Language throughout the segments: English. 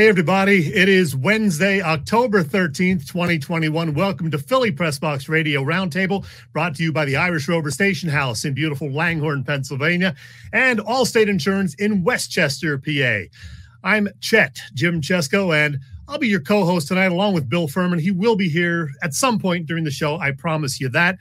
Hey, everybody. It is Wednesday, October 13th, 2021. Welcome to Philly Pressbox Radio Roundtable, brought to you by the Irish Rover Station House in beautiful Langhorne, Pennsylvania, and Allstate Insurance in Westchester, PA. I'm Chet, Jim Chesko, and I'll be your co host tonight along with Bill Furman. He will be here at some point during the show. I promise you that.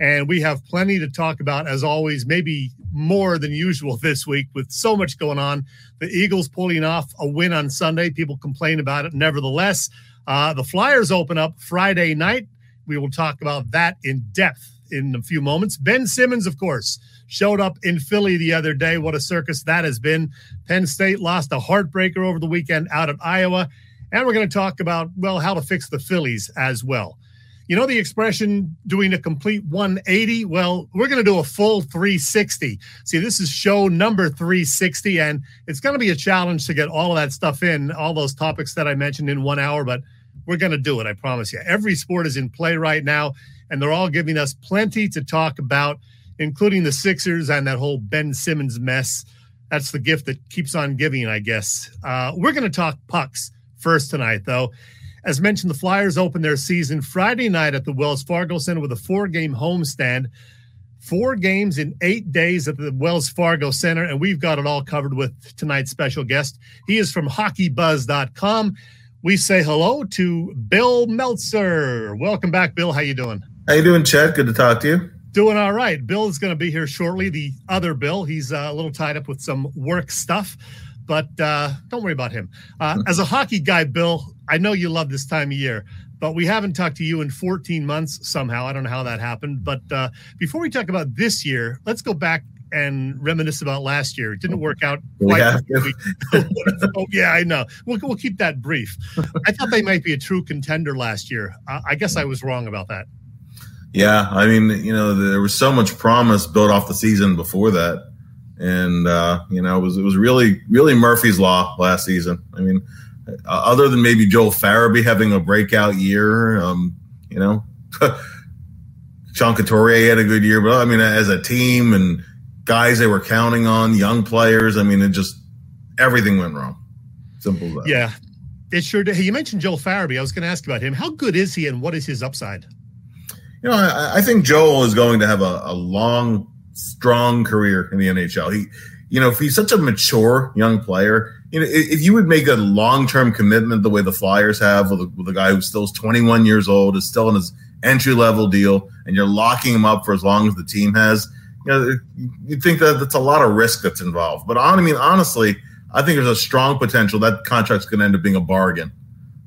And we have plenty to talk about, as always, maybe more than usual this week with so much going on. The Eagles pulling off a win on Sunday. People complain about it. Nevertheless, uh, the Flyers open up Friday night. We will talk about that in depth in a few moments. Ben Simmons, of course, showed up in Philly the other day. What a circus that has been. Penn State lost a heartbreaker over the weekend out at Iowa. And we're going to talk about, well, how to fix the Phillies as well. You know the expression doing a complete 180? Well, we're going to do a full 360. See, this is show number 360, and it's going to be a challenge to get all of that stuff in, all those topics that I mentioned in one hour, but we're going to do it, I promise you. Every sport is in play right now, and they're all giving us plenty to talk about, including the Sixers and that whole Ben Simmons mess. That's the gift that keeps on giving, I guess. Uh, we're going to talk pucks first tonight, though. As mentioned, the Flyers open their season Friday night at the Wells Fargo Center with a four game homestand. Four games in eight days at the Wells Fargo Center, and we've got it all covered with tonight's special guest. He is from hockeybuzz.com. We say hello to Bill Meltzer. Welcome back, Bill. How you doing? How you doing, Chad? Good to talk to you. Doing all right. Bill is going to be here shortly. The other Bill, he's uh, a little tied up with some work stuff but uh, don't worry about him. Uh, as a hockey guy, Bill, I know you love this time of year, but we haven't talked to you in 14 months somehow. I don't know how that happened. But uh, before we talk about this year, let's go back and reminisce about last year. It didn't work out. Quite oh, yeah, I know. We'll, we'll keep that brief. I thought they might be a true contender last year. I guess I was wrong about that. Yeah, I mean, you know, there was so much promise built off the season before that and uh, you know it was it was really really Murphy's law last season. I mean, uh, other than maybe Joel Farabee having a breakout year, um, you know, Sean Couturier had a good year, but I mean, as a team and guys they were counting on, young players, I mean, it just everything went wrong. Simple as that. Yeah, it sure did. You mentioned Joel Farabee. I was going to ask about him. How good is he, and what is his upside? You know, I, I think Joel is going to have a, a long strong career in the NHL. He, you know, if he's such a mature young player, you know, if you would make a long term commitment the way the Flyers have with a, with a guy who still is 21 years old, is still in his entry level deal, and you're locking him up for as long as the team has, you know, you think that that's a lot of risk that's involved. But I mean, honestly, I think there's a strong potential that contract's going to end up being a bargain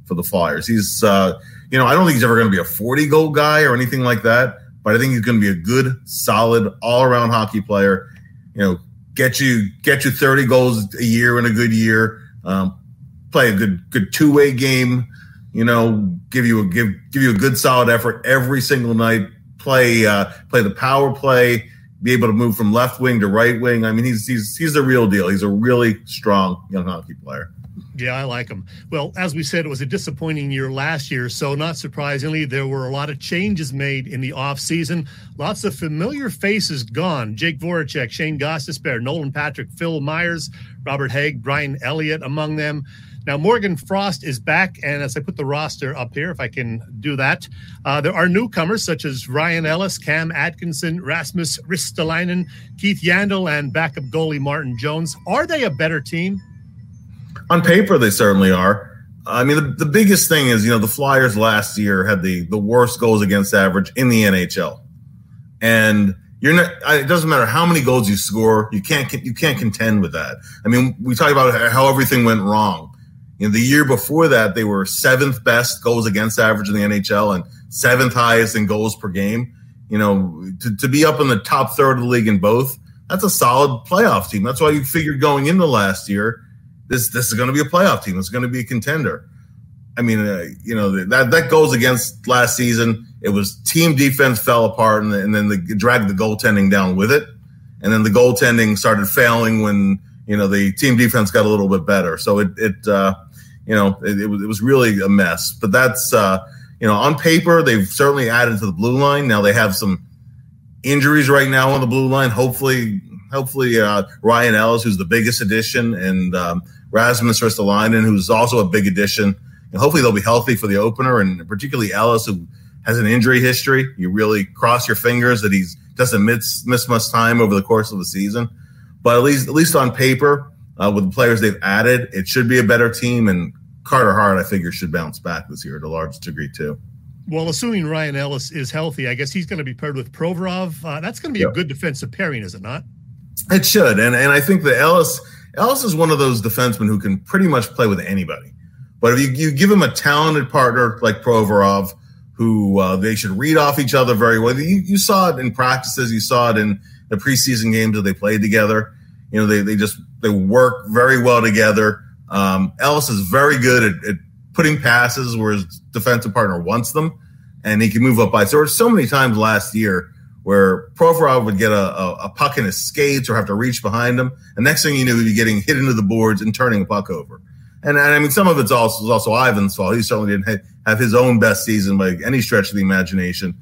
for the Flyers. He's, uh, you know, I don't think he's ever going to be a 40 goal guy or anything like that but I think he's going to be a good, solid, all around hockey player. You know, get you get you 30 goals a year in a good year. Um, play a good good two way game. You know, give you a give give you a good solid effort every single night. Play uh, play the power play. Be able to move from left wing to right wing. I mean, he's he's he's the real deal. He's a really strong young hockey player. Yeah, I like them. Well, as we said, it was a disappointing year last year. So, not surprisingly, there were a lot of changes made in the offseason. Lots of familiar faces gone. Jake Voracek, Shane Gostisbehere, Nolan Patrick, Phil Myers, Robert Hägg, Brian Elliott among them. Now, Morgan Frost is back. And as I put the roster up here, if I can do that, uh, there are newcomers such as Ryan Ellis, Cam Atkinson, Rasmus Ristolainen, Keith Yandle, and backup goalie Martin Jones. Are they a better team? On paper they certainly are. I mean, the, the biggest thing is you know the Flyers last year had the the worst goals against average in the NHL, and you're not. It doesn't matter how many goals you score, you can't you can't contend with that. I mean, we talk about how everything went wrong. You know, the year before that, they were seventh best goals against average in the NHL and seventh highest in goals per game. You know, to, to be up in the top third of the league in both, that's a solid playoff team. That's why you figured going into last year this this is going to be a playoff team. It's going to be a contender. I mean, uh, you know that that goes against last season. It was team defense fell apart, and, and then the dragged the goaltending down with it, and then the goaltending started failing when you know the team defense got a little bit better. So it it uh, you know it, it, was it was really a mess. But that's uh, you know, on paper, they've certainly added to the blue line. Now they have some injuries right now on the blue line. Hopefully, hopefully uh, Ryan Ellis, who's the biggest addition, and um, Rasmus Ristolainen, who's also a big addition. And hopefully they'll be healthy for the opener, and particularly Ellis, who has an injury history. You really cross your fingers that he doesn't miss miss much time over the course of the season. But at least at least on paper, uh, with the players they've added, it should be a better team. And Carter Hart, I figure, should bounce back this year to a large degree too. Well, assuming Ryan Ellis is healthy, I guess he's going to be paired with Provorov. Uh, that's going to be yep. a good defensive pairing, is it not? It should, and and I think that Ellis Ellis is one of those defensemen who can pretty much play with anybody. But if you, you give him a talented partner like Provorov, who uh, they should read off each other very well. You, you, saw it in practices, you saw it in the preseason games that they played together. You know, they they just they work very well together. Um, Ellis is very good at, at putting passes where his defensive partner wants them, and he can move up by. So so many times last year where Provorov would get a, a, a, puck in his skates or have to reach behind him, and next thing you knew, he'd be getting hit into the boards and turning a puck over. And, and I mean, some of it's also also Ivan's fault. He certainly didn't have, have his own best season by any stretch of the imagination.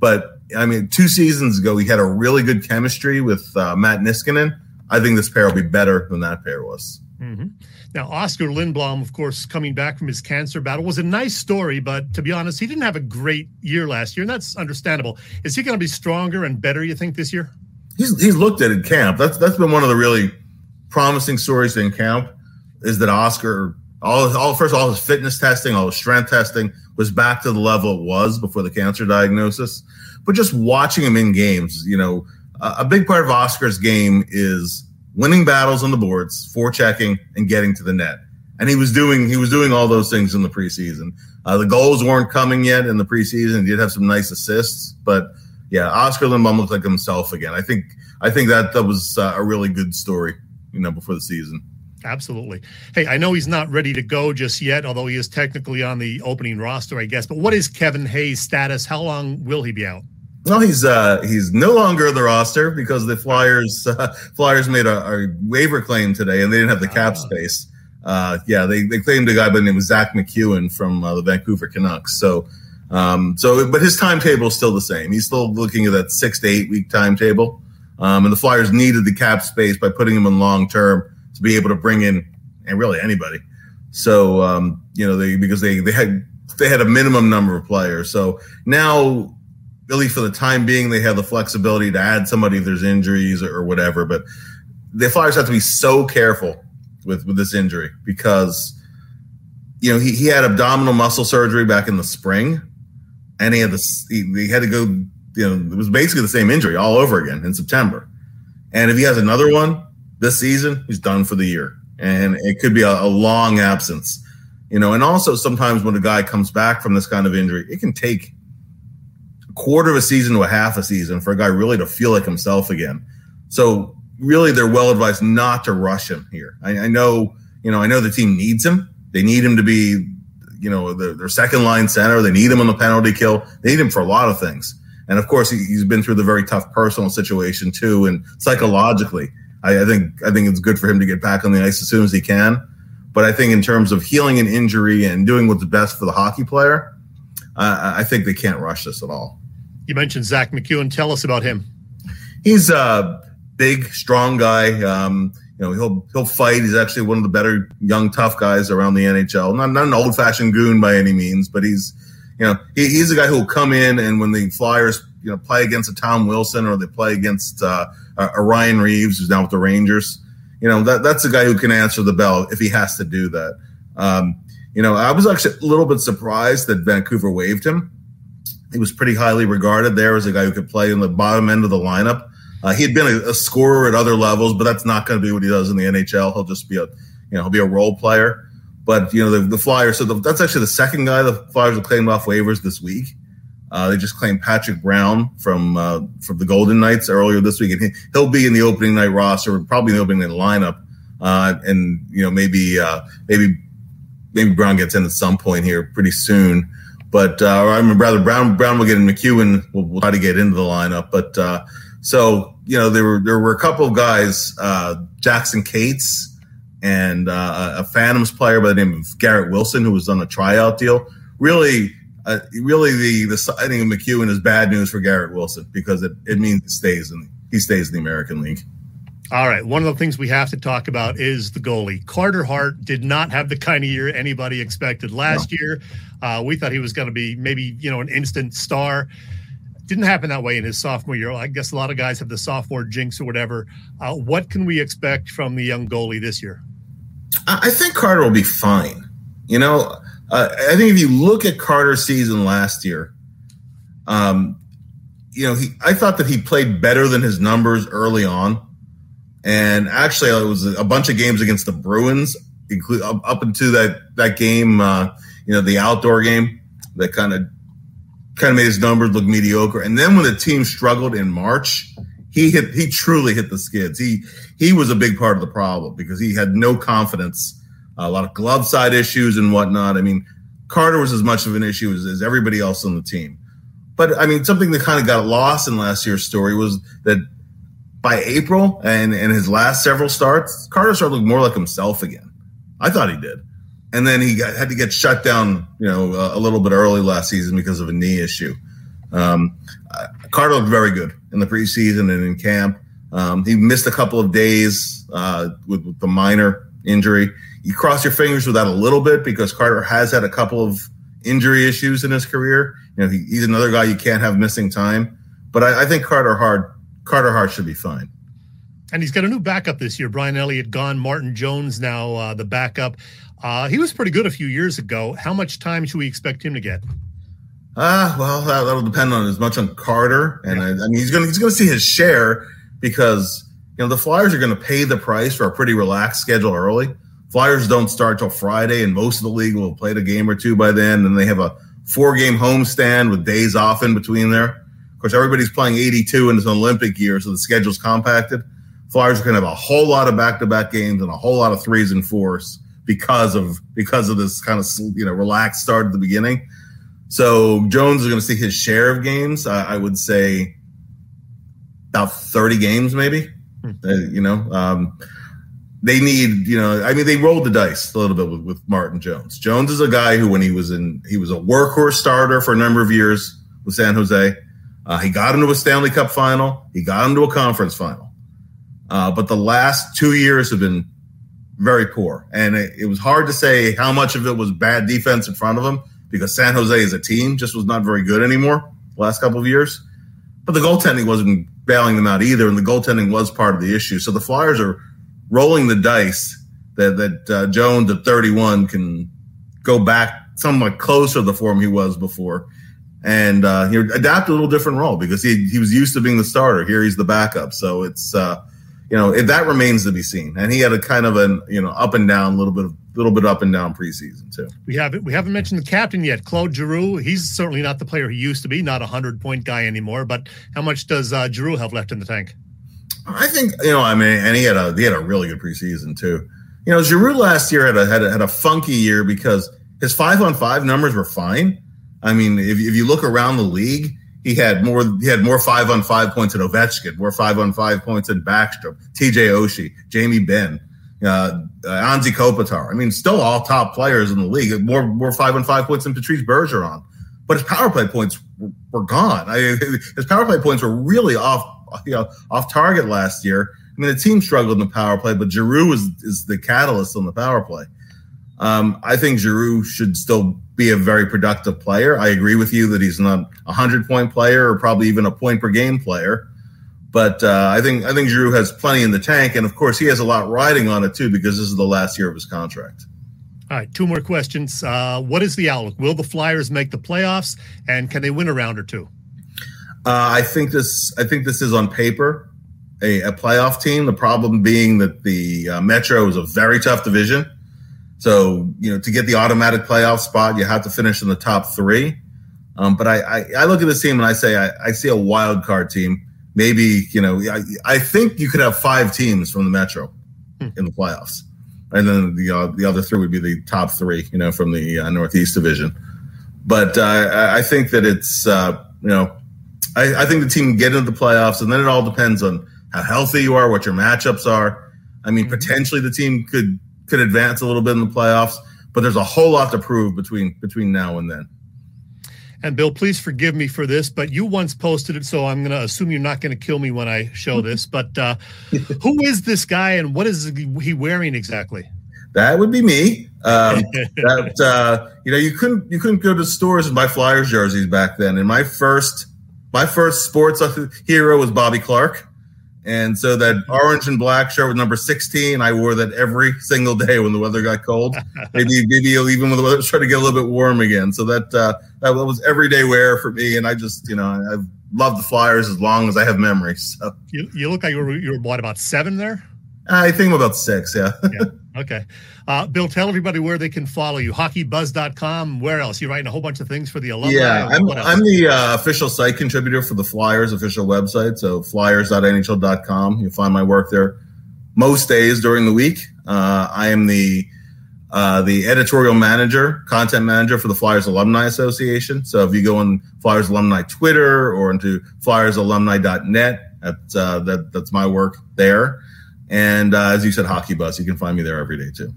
But I mean, two seasons ago, he had a really good chemistry with uh, Matt Niskanen. I think this pair will be better than that pair was. Mm-hmm. Now, Oscar Lindblom, of course, coming back from his cancer battle was a nice story, but to be honest, he didn't have a great year last year, and that's understandable. Is he going to be stronger and better, you think, this year? He's, he's looked at it in camp. That's that's been one of the really promising stories in camp is that Oscar, all, all first of all, his fitness testing, all his strength testing was back to the level it was before the cancer diagnosis. But just watching him in games, you know, a big part of Oscar's game is winning battles on the boards, forechecking, and getting to the net. And he was doing he was doing all those things in the preseason. Uh, the goals weren't coming yet in the preseason. He did have some nice assists, but yeah, Oscar Lindblom looked like himself again. I think I think that that was uh, a really good story, you know, before the season. Absolutely. Hey, I know he's not ready to go just yet, although he is technically on the opening roster, I guess. But what is Kevin Hayes' status? How long will he be out? Well, he's uh, he's no longer the roster because the Flyers uh, Flyers made a, a, waiver claim today, and they didn't have the cap ah. space. Uh, yeah, they, they claimed a guy by the name of Zack MacEwen from uh, the Vancouver Canucks. So, um, so but his timetable is still the same. He's still looking at that six to eight week timetable, um, and the Flyers needed the cap space by putting him in long term to be able to bring in and really anybody. So, um, you know, they because they they had they had a minimum number of players. So now really for the time being, they have the flexibility to add somebody if there's injuries or, or whatever. But the Flyers have to be so careful with, with this injury because, you know, he, he had abdominal muscle surgery back in the spring and he had this, he, he had to go, you know, it was basically the same injury all over again in September. And if he has another one this season, he's done for the year. And it could be a, a long absence, you know. And also, sometimes when a guy comes back from this kind of injury, it can take quarter of a season to a half a season for a guy really to feel like himself again. So really, they're well advised not to rush him here. I, I know, you know, I know the team needs him. They need him to be, you know, the, their second line center. They need him on the penalty kill. They need him for a lot of things. And of course, he, has been through the very tough personal situation too, and psychologically, I, I think I think it's good for him to get back on the ice as soon as he can. But I think in terms of healing an injury and doing what's best for the hockey player, uh, I think they can't rush this at all. You mentioned Zack MacEwen. Tell us about him. He's a big, strong guy. Um, you know, he'll he'll fight. He's actually one of the better young, tough guys around the NHL. Not not an old fashioned goon by any means, but he's you know he, he's a guy who will come in and when the Flyers you know play against a Tom Wilson or they play against uh, a Ryan Reaves who's now with the Rangers, you know that that's a guy who can answer the bell if he has to do that. Um, you know, I was actually a little bit surprised that Vancouver waived him he was pretty highly regarded there as a guy who could play in the bottom end of the lineup. Uh, he had been a, a, scorer at other levels, but that's not going to be what he does in the NHL. He'll just be a, you know, he'll be a role player. But you know, the, the Flyers. So the, that's actually the second guy the Flyers have claimed off waivers this week. Uh, they just claimed Patrick Brown from uh, from the Golden Knights earlier this week, and he, will be in the opening night roster, probably in the opening night lineup. Uh, and you know, maybe uh, maybe maybe Brown gets in at some point here pretty soon. But uh, I mean, rather Brown Brown will get in MacEwen will, will try to get into the lineup. But uh, so you know there were there were a couple of guys, uh, Jackson Cates and uh, a Phantoms player by the name of Garrett Wilson who was on a tryout deal. Really, uh, really the the signing of MacEwen is bad news for Garrett Wilson because it, it means he stays in he stays in the American League. All right. One of the things we have to talk about is the goalie. Carter Hart did not have the kind of year anybody expected last no. year. Uh, we thought he was going to be maybe you know an instant star. Didn't happen that way in his sophomore year. I guess a lot of guys have the sophomore jinx or whatever. Uh, what can we expect from the young goalie this year? I think Carter will be fine. You know, uh, I think if you look at Carter's season last year, um, you know, he I thought that he played better than his numbers early on, and actually, it was a bunch of games against the Bruins, include up, into that that game, uh, you know, the outdoor game that kind of kind of made his numbers look mediocre. And then when the team struggled in March, he hit he truly hit the skids. He he was a big part of the problem because he had no confidence, a lot of glove side issues and whatnot. I mean, Carter was as much of an issue as, as everybody else on the team. But I mean, something that kind of got lost in last year's story was that by April and in his last several starts, Carter started looking more like himself again. I thought he did and then he got, had to get shut down, you know, a, little bit early last season because of a knee issue. Um, uh, Carter looked very good in the preseason and in camp. Um, he missed a couple of days uh, with, with, the minor injury. You cross your fingers with that a little bit because Carter has had a couple of injury issues in his career. You know, he, he's another guy you can't have missing time. But I, I think Carter Hart Carter Hart should be fine. And he's got a new backup this year. Brian Elliott gone. Martin Jones now uh, the backup. Uh, he was pretty good a few years ago. How much time should we expect him to get? Ah, uh, well, that, will depend on as much on Carter, and yeah. I, I, mean he's going he's to see his share because you know the Flyers are going to pay the price for a pretty relaxed schedule early. Flyers don't start till Friday, and most of the league will play a game or two by then. And they have a four game homestand with days off in between there. Course, everybody's playing 82 in this Olympic year, so the schedule's compacted. Flyers are going to have a whole lot of back to back games and a whole lot of threes and fours because of because of this kind of you know relaxed start at the beginning. So Jones is going to see his share of games. I, I would say about thirty games, maybe. Hmm. Uh, you know, um, they need you know. I mean, they rolled the dice a little bit with, with Martin Jones. Jones is a guy who, when he was in, he was a workhorse starter for a number of years with San Jose. Uh, he got into a Stanley Cup final. He got into a conference final. Uh, but the last two years have been very poor. And it, it, was hard to say how much of it was bad defense in front of him because San Jose as a team just was not very good anymore the last couple of years. But the goaltending wasn't bailing them out either, and the goaltending was part of the issue. So the Flyers are rolling the dice that that uh, Jones at 31 can go back somewhat closer to the form he was before, and uh, he adapt a little different role because he he was used to being the starter. Here he's the backup, so it's. Uh, you know, if that remains to be seen. And he had a kind of an, you know, up and down, little bit of little bit up and down preseason too. We haven't we haven't mentioned the captain yet, Claude Giroux. He's certainly not the player he used to be, not a hundred point guy anymore. But how much does uh, Giroux have left in the tank? I think you know. I mean, and he had a he had a really good preseason too. You know, Giroux last year had a had a, had a funky year because his five on five numbers were fine. I mean, if, if you look around the league, he had more he had more five on five points than Ovechkin, more five on five points than Backstrom, TJ Oshie, Jamie Benn, uh, uh, Anze Kopitar. I mean, still all top players in the league. More more five on five points than Patrice Bergeron, but his power play points were gone. I, his power play points were really off you know, off target last year. I mean, the team struggled in the power play, but Giroux is is the catalyst on the power play. Um, I think Giroux should still be a very productive player. I agree with you that he's not a hundred point player or probably even a point per game player. But uh, I think I think Giroux has plenty in the tank, and of course he has a lot riding on it too because this is the last year of his contract. All right, two more questions. Uh, what is the outlook? Will the Flyers make the playoffs, and can they win a round or two? Uh, I think this. I think this is on paper a, a playoff team. The problem being that the uh, Metro is a very tough division so, you know, to get the automatic playoff spot, you have to finish in the top three. Um, but I, I, I, look at this team and I say, I, I, see a wild card team. Maybe, you know, I, I think you could have five teams from the Metro hmm. in the playoffs. And then the, uh, the other three would be the top three, you know, from the uh, Northeast Division. But uh, I think that it's, uh, you know, I, I think the team can get into the playoffs, and then it all depends on how healthy you are, what your matchups are. I mean, hmm. potentially the team could could advance a little bit in the playoffs, but there's a whole lot to prove between between now and then. And Bill, please forgive me for this, but you once posted it, so I'm going to assume you're not going to kill me when I show this. But uh, who is this guy, and what is he wearing exactly? That would be me. Um, that uh, you know, you couldn't you couldn't go to stores and buy Flyers jerseys back then. And my first my first sports hero was Bobby Clarke. And so that orange and black shirt with number 16, I wore that every single day when the weather got cold. maybe, maybe even when the weather started to get a little bit warm again. So that uh, that was everyday wear for me. And I just, you know, I love the Flyers as long as I have memories. So. You, you look like you were, you were what, about seven there? I think I'm about six, yeah. yeah. Okay. Uh, Bill, tell everybody where they can follow you. Hockeybuzz.com. Where else? You're writing a whole bunch of things for the alumni. Yeah, I'm, I'm the uh, official site contributor for the Flyers official website. So flyers.nhl.com. You'll find my work there most days during the week. Uh, I am the uh, the editorial manager, content manager for the Flyers Alumni Association. So if you go on Flyers Alumni Twitter or into flyersalumni.net, that's, uh, that, that's my work there. And uh, as you said, Hockey Buzz. You can find me there every day too.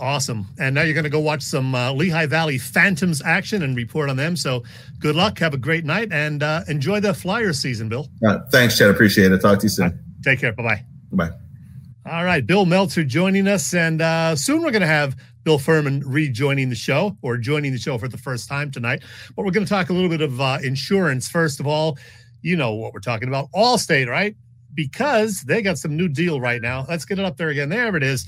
Awesome. And now you're going to go watch some uh, Lehigh Valley Phantoms action and report on them. So good luck. Have a great night and uh, enjoy the Flyers season, Bill. Uh, thanks, Chad. Appreciate it. Talk to you soon. Take care. Bye bye. Bye. All right. Bill Meltzer joining us. And uh, soon we're going to have Bill Furman rejoining the show or joining the show for the first time tonight. But we're going to talk a little bit of uh, insurance. First of all, you know what we're talking about Allstate, right? Because they got some new deal right now. Let's get it up there again. There it is.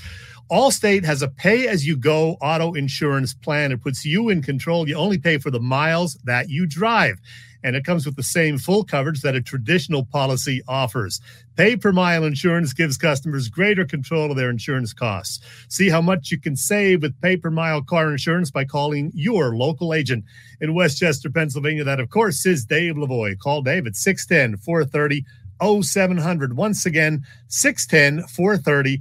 Allstate has a pay as you go auto insurance plan. It puts you in control. You only pay for the miles that you drive. And it comes with the same full coverage that a traditional policy offers. Pay per mile insurance gives customers greater control of their insurance costs. See how much you can save with pay per mile car insurance by calling your local agent in Westchester, Pennsylvania. That, of course, is Dave Lavoie. Call Dave at 610 430 0700. Once again, 610 430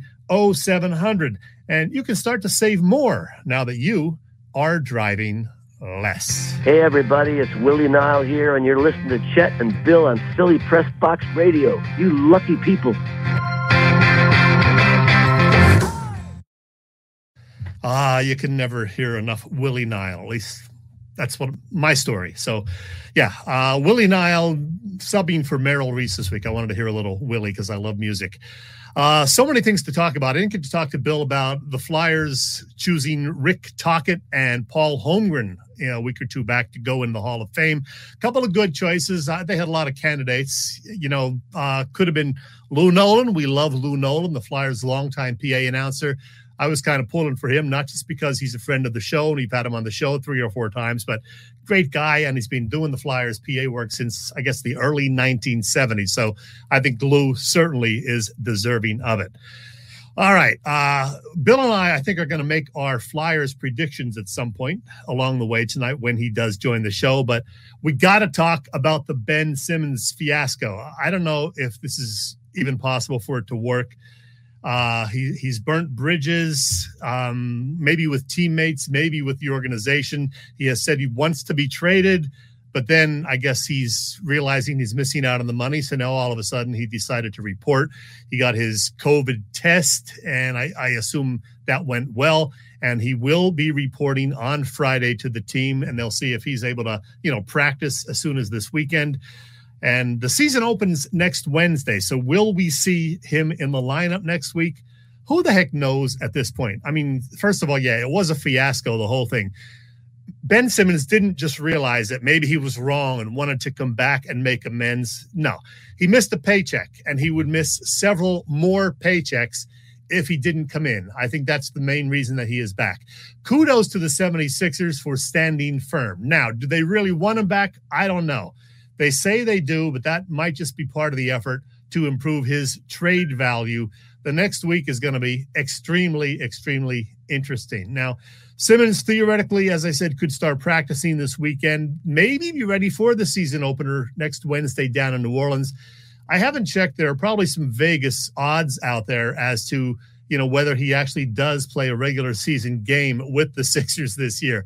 0700. And you can start to save more now that you are driving less. Hey, everybody, it's Willie Nile here, and you're listening to Chet and Bill on Philly Press Box Radio. You lucky people. Ah, you can never hear enough Willie Nile, at least that's what my story. So, yeah, uh, Willie Nile subbing for Merrill Reese this week. I wanted to hear a little Willie because I love music. Uh, so many things to talk about. I didn't get to talk to Bill about the Flyers choosing Rick Tocchet and Paul Holmgren you know, a week or two back to go in the Hall of Fame. A couple of good choices. Uh, they had a lot of candidates. You know, uh, could have been Lou Nolan. We love Lou Nolan, the Flyers' longtime PA announcer. I was kind of pulling for him, not just because he's a friend of the show and we've had him on the show three or four times, but great guy. And he's been doing the Flyers PA work since, I guess, the early 1970s. So I think Lou certainly is deserving of it. All right. Uh, Bill and I, I think, are going to make our Flyers predictions at some point along the way tonight when he does join the show. But we got to talk about the Ben Simmons fiasco. I don't know if this is even possible for it to work. Uh, he, he's burnt bridges, um, maybe with teammates, maybe with the organization. He has said he wants to be traded, but then I guess he's realizing he's missing out on the money. So now all of a sudden he decided to report. He got his COVID test, and I, I assume that went well. And he will be reporting on Friday to the team, and they'll see if he's able to, you know, practice as soon as this weekend. And the season opens next Wednesday. So will we see him in the lineup next week? Who the heck knows at this point? I mean, first of all, yeah, it was a fiasco, the whole thing. Ben Simmons didn't just realize that maybe he was wrong and wanted to come back and make amends. No, he missed a paycheck and he would miss several more paychecks if he didn't come in. I think that's the main reason that he is back. Kudos to the 76ers for standing firm. Now, do they really want him back? I don't know. They say they do, but that might just be part of the effort to improve his trade value. The next week is going to be extremely, extremely interesting. Now, Simmons theoretically, as I said, could start practicing this weekend, maybe be ready for the season opener next Wednesday down in New Orleans. I haven't checked. There are probably some Vegas odds out there as to you know whether he actually does play a regular season game with the Sixers this year.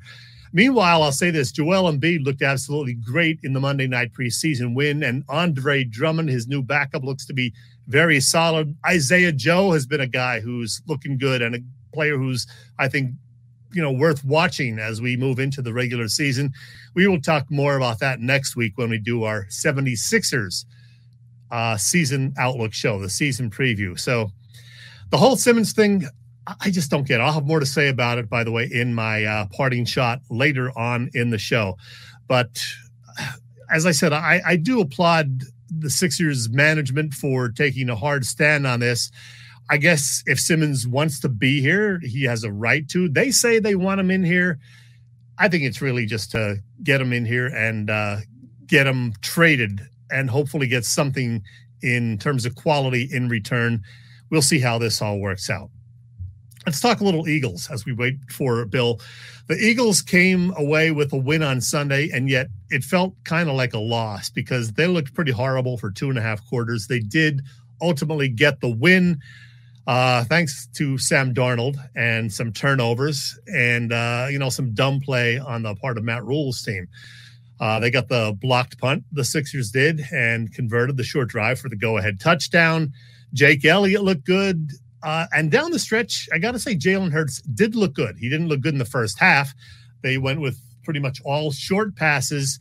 Meanwhile, I'll say this Joel Embiid looked absolutely great in the Monday night preseason win, and Andre Drummond, his new backup, looks to be very solid. Isaiah Joe has been a guy who's looking good and a player who's, I think, you know, worth watching as we move into the regular season. we will talk more about that next week when we do our 76ers uh, season outlook show, the season preview. So the whole Simmons thing, I just don't get it. I'll have more to say about it, by the way, in my uh, parting shot later on in the show. But as I said, I, I do applaud the Sixers management for taking a hard stand on this. I guess if Simmons wants to be here, he has a right to. They say they want him in here. I think it's really just to get him in here and uh, get him traded and hopefully get something in terms of quality in return. We'll see how this all works out. Let's talk a little Eagles as we wait for Bill. The Eagles came away with a win on Sunday, and yet it felt kind of like a loss because they looked pretty horrible for two and a half quarters. They did ultimately get the win. Uh, thanks to Sam Darnold and some turnovers and uh, you know some dumb play on the part of Matt Rhule's team. Uh, they got the blocked punt, the Sixers did, and converted the short drive for the go-ahead touchdown. Jake Elliott looked good, uh, and down the stretch, I got to say Jalen Hurts did look good. He didn't look good in the first half. They went with pretty much all short passes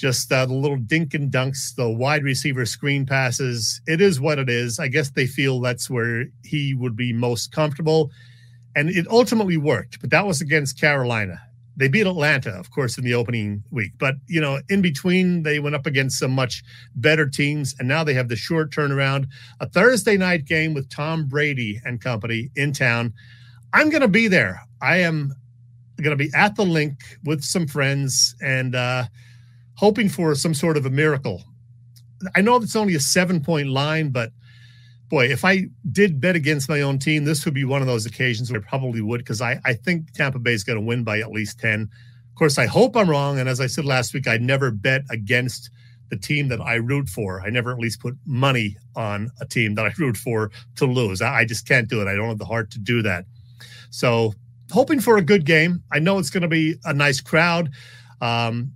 just uh, the little dink and dunks, the wide receiver screen passes. It is what it is. I guess they feel that's where he would be most comfortable. And it ultimately worked, but that was against Carolina. They beat Atlanta, of course, in the opening week. But, you know, in between, they went up against some much better teams. And now they have the short turnaround, a Thursday night game with Tom Brady and company in town. I'm going to be there. I am going to be at the Linc with some friends. And, uh, hoping for some sort of a miracle. I know it's only a seven point line, but boy, if I did bet against my own team, this would be one of those occasions where I probably would because I, I think Tampa Bay is going to win by at least 10. Of course, I hope I'm wrong. And as I said last week, I never bet against the team that I root for. I never at least put money on a team that I root for to lose. I, I just can't do it. I don't have the heart to do that. So, hoping for a good game. I know it's going to be a nice crowd. Um,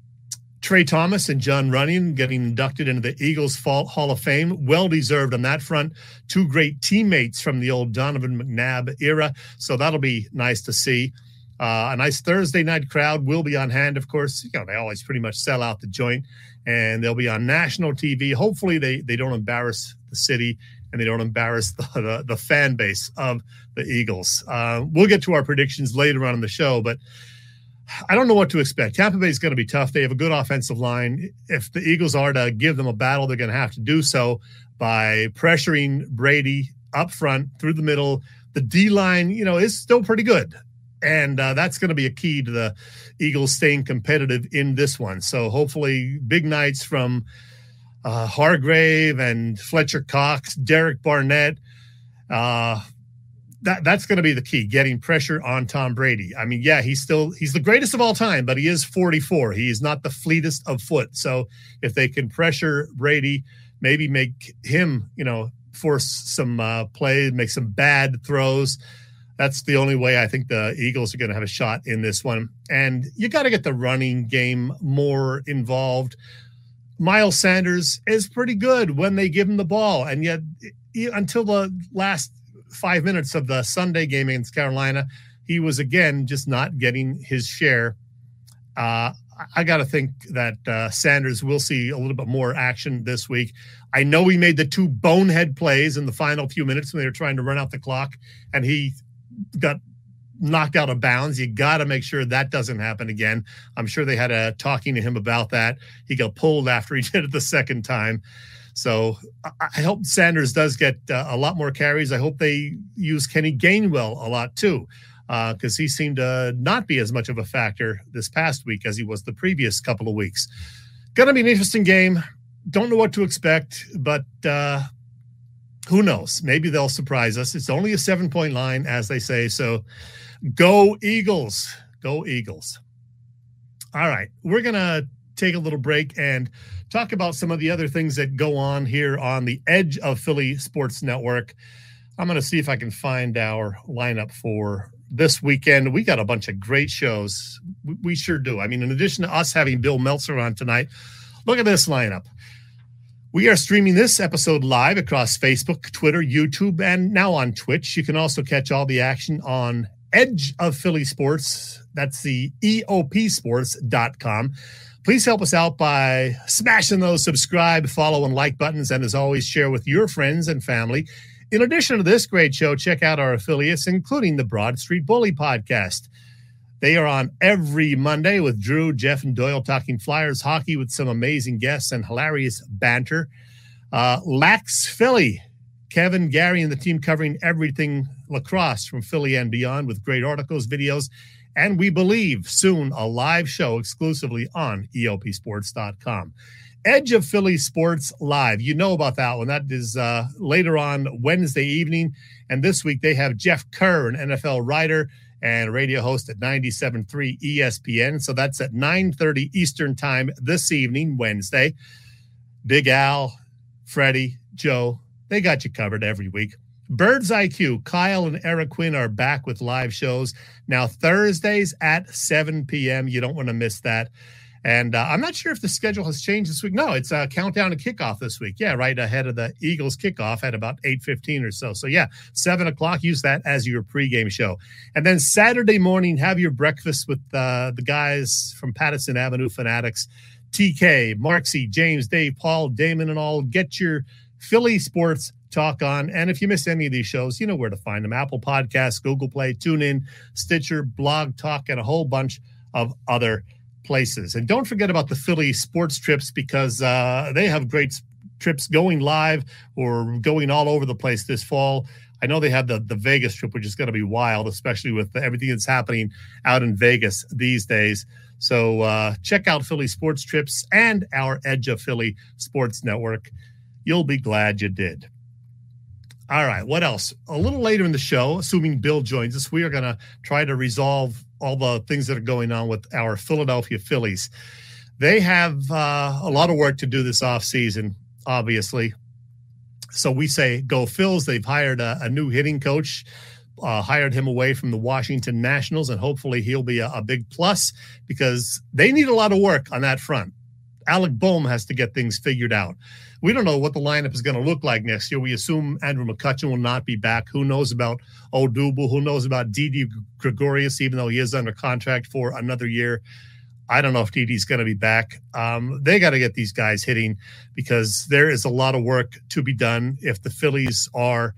Tra Thomas and Jon Runyan getting inducted into the Eagles Hall of Fame. Well deserved on that front. Two great teammates from the old Donovan McNabb era. So that'll be nice to see. Uh, a nice Thursday night crowd will be on hand, of course. You know, they always pretty much sell out the joint, and they'll be on national TV. Hopefully, they, they don't embarrass the city and they don't embarrass the, the, the fan base of the Eagles. Uh, we'll get to our predictions later on in the show, but I don't know what to expect. Tampa Bay is going to be tough. They have a good offensive line. If the Eagles are to give them a battle, they're going to have to do so by pressuring Brady up front through the middle. The D line, you know, is still pretty good. And uh, that's going to be a key to the Eagles staying competitive in this one. So hopefully, big nights from uh, Hargrave and Fletcher Cox, Derek Barnett, uh, that that's going to be the key getting pressure on Tom Brady. I mean, yeah, he's still he's the greatest of all time, but he is 44. He is not the fleetest of foot. So if they can pressure Brady, maybe make him, you know, force some uh, play, make some bad throws. That's the only way I think the Eagles are going to have a shot in this one. And you got to get the running game more involved. Miles Sanders is pretty good when they give him the ball, and yet until the last five minutes of the Sunday game against Carolina, he was again just not getting his share. Uh, I got to think that uh, Sanders will see a little bit more action this week. I know he made the two bonehead plays in the final few minutes when they were trying to run out the clock, and he got knocked out of bounds. You got to make sure that doesn't happen again. I'm sure they had a talking to him about that. He got pulled after he did it the second time. So I hope Sanders does get uh, a lot more carries. I hope they use Kenny Gainwell a lot too, because uh, he seemed to not be as much of a factor this past week as he was the previous couple of weeks. Going to be an interesting game. Don't know what to expect, but uh, who knows? Maybe they'll surprise us. It's only a seven point line, as they say. So go Eagles. Go Eagles. All right. We're going to take a little break and talk about some of the other things that go on here on the edge of Philly Sports Network. I'm going to see if I can find our lineup for this weekend. We got a bunch of great shows. We sure do. I mean, in addition to us having Bill Meltzer on tonight, look at this lineup. We are streaming this episode live across Facebook, Twitter, YouTube, and now on Twitch. You can also catch all the action on Edge of Philly Sports. That's the EOPsports.com. Please help us out by smashing those subscribe, follow, and like buttons. And as always, share with your friends and family. In addition to this great show, check out our affiliates, including the Broad Street Bully podcast. They are on every Monday with Drew, Jeff, and Doyle talking Flyers hockey with some amazing guests and hilarious banter. Uh, Lax Philly, Kevin, Gary, and the team covering everything lacrosse from Philly and beyond with great articles, videos, and we believe soon a live show exclusively on EOPsports.com. Edge of Philly Sports Live. You know about that one. That is uh, later on Wednesday evening. And this week they have Jeff Kerr, an NFL writer and radio host at 97.3 ESPN. So that's at 9.30 Eastern time this evening, Wednesday. Big Al, Freddie, Joe, they got you covered every week. Birds IQ, Kyle and Eric Quinn are back with live shows now Thursdays at 7 p.m. You don't want to miss that. And uh, I'm not sure if the schedule has changed this week. No, it's a countdown to kickoff this week. Yeah, right ahead of the Eagles kickoff at about 8:15 or so. So yeah, seven o'clock. Use that as your pregame show. And then Saturday morning, have your breakfast with uh, the guys from Pattison Avenue Fanatics, TK, Marksy, James, Dave, Paul, Damon, and all. Get your Philly sports talk on. And if you miss any of these shows, you know where to find them Apple Podcasts, Google Play, TuneIn, Stitcher, Blog Talk, and a whole bunch of other places. And don't forget about the Philly sports trips because uh, they have great trips going live or going all over the place this fall. I know they have the, the Vegas trip, which is going to be wild, especially with everything that's happening out in Vegas these days. So uh, check out Philly Sports Trips and our Edge of Philly Sports Network. You'll be glad you did. All right, what else? A little later in the show, assuming Bill joins us, we are going to try to resolve all the things that are going on with our Philadelphia Phillies. They have uh, a lot of work to do this offseason, obviously. So we say go Phils. They've hired a, a new hitting coach, uh, hired him away from the Washington Nationals, and hopefully he'll be a, a big plus because they need a lot of work on that front. Alec Bohm has to get things figured out. We don't know what the lineup is going to look like next year. We assume Andrew McCutchen will not be back. Who knows about Odubel? Who knows about Didi Gregorius, even though he is under contract for another year? I don't know if Didi's going to be back. Um, they got to get these guys hitting because there is a lot of work to be done if the Phillies are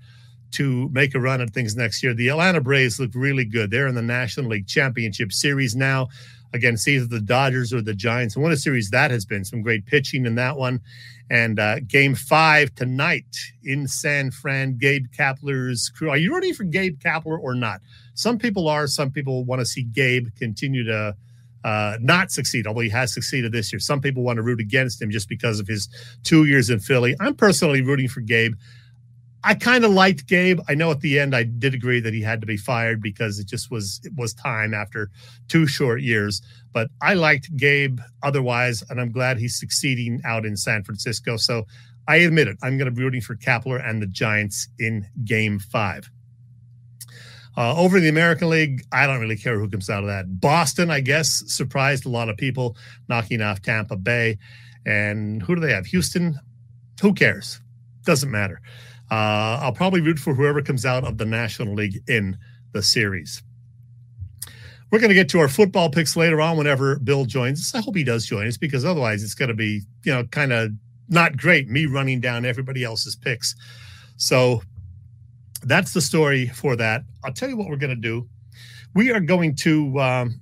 to make a run at things next year. The Atlanta Braves look really good. They're in the National League Championship Series now against either the Dodgers or the Giants. And what a series that has been. Some great pitching in that one. And uh, game five tonight in San Fran, Gabe Kapler's crew. Are you rooting for Gabe Kapler or not? Some people are. Some people want to see Gabe continue to uh, not succeed, although he has succeeded this year. Some people want to root against him just because of his two years in Philly. I'm personally rooting for Gabe. I kind of liked Gabe. I know at the end I did agree that he had to be fired because it just was it was time after two short years. But I liked Gabe otherwise, and I'm glad he's succeeding out in San Francisco. So I admit it. I'm going to be rooting for Kapler and the Giants in Game Five. Uh, over in the American League, I don't really care who comes out of that. Boston, I guess, surprised a lot of people, knocking off Tampa Bay. And who do they have? Houston. Who cares? Doesn't matter. Uh, I'll probably root for whoever comes out of the National League in the series. We're going to get to our football picks later on whenever Bill joins us. I hope he does join us because otherwise it's going to be, you know, kind of not great me running down everybody else's picks. So that's the story for that. I'll tell you what we're going to do. We are going to um,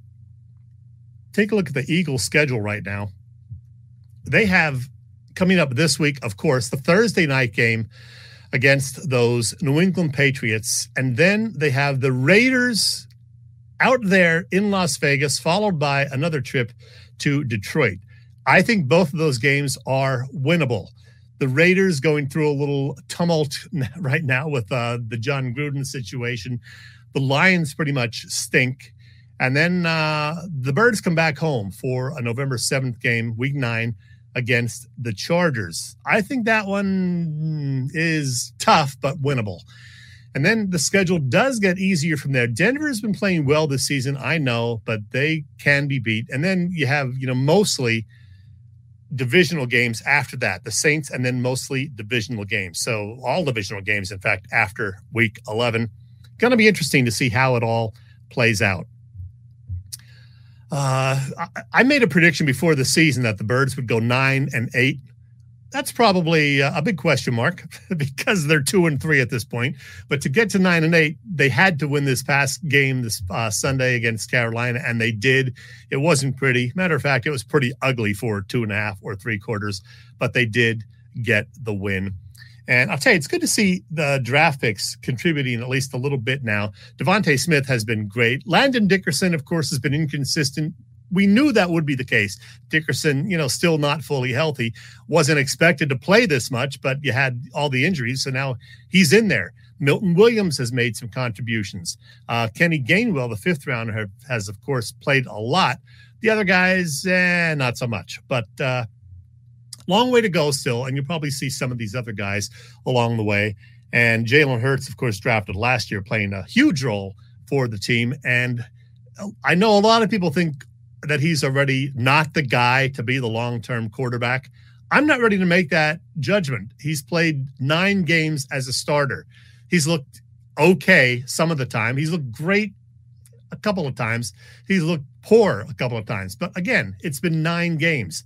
take a look at the Eagles' schedule right now. They have coming up this week, of course, the Thursday night game against those New England Patriots. And then they have the Raiders out there in Las Vegas, followed by another trip to Detroit. I think both of those games are winnable. The Raiders going through a little tumult right now with uh, the Jon Gruden situation. The Lions pretty much stink. And then uh, the Birds come back home for a November 7th game, week nine against the Chargers. I think that one is tough, but winnable. And then the schedule does get easier from there. Denver has been playing well this season, I know, but they can be beat. And then you have, you know, mostly divisional games after that, the Saints, and then mostly divisional games. So all divisional games, in fact, after week 11. Going to be interesting to see how it all plays out. Uh, I made a prediction before the season that the Birds would go nine and eight. That's probably a big question mark because they're two and three at this point. But to get to nine and eight, they had to win this past game this uh, Sunday against Carolina, and they did. It wasn't pretty. Matter of fact, it was pretty ugly for two and a half or three quarters, but they did get the win. And I'll tell you, it's good to see the draft picks contributing at least a little bit now. DeVonta Smith has been great. Landon Dickerson, of course, has been inconsistent. We knew that would be the case. Dickerson, you know, still not fully healthy, wasn't expected to play this much, but you had all the injuries. So now he's in there. Milton Williams has made some contributions. Uh, Kenny Gainwell, the fifth rounder, has, of course, played a lot. The other guys, eh, not so much. But uh, long way to go still, and you'll probably see some of these other guys along the way. And Jalen Hurts, of course, drafted last year, playing a huge role for the team. And oh, I know a lot of people think that he's already not the guy to be the long term quarterback. I'm not ready to make that judgment. He's played nine games as a starter. He's looked okay some of the time. He's looked great a couple of times. He's looked poor a couple of times. But again, it's been nine games.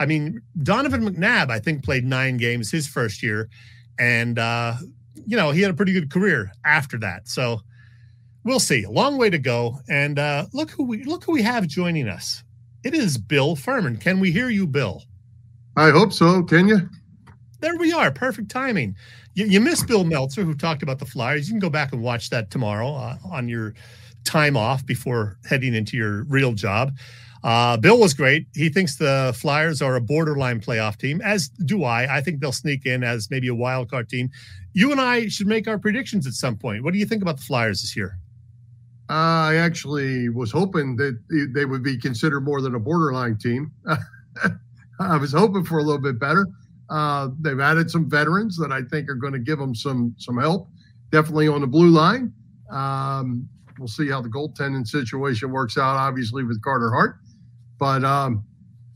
I mean, Donovan McNabb, I think, played nine games his first year, and uh, you know he had a pretty good career after that. So we'll see. A long way to go. And uh, look who we look who we have joining us. It is Bill Furman. Can we hear you, Bill? I hope so. Can you? There we are. Perfect timing. You, you missed Bill Meltzer, who talked about the Flyers. You can go back and watch that tomorrow uh, on your time off before heading into your real job. Uh, Bill was great. He thinks the Flyers are a borderline playoff team, as do I. I think they'll sneak in as maybe a wild card team. You and I should make our predictions at some point. What do you think about the Flyers this year? I actually was hoping that they would be considered more than a borderline team. I was hoping for a little bit better. Uh, they've added some veterans that I think are going to give them some some help. Definitely on the blue line. Um, we'll see how the goaltending situation works out. Obviously with Carter Hart. But um,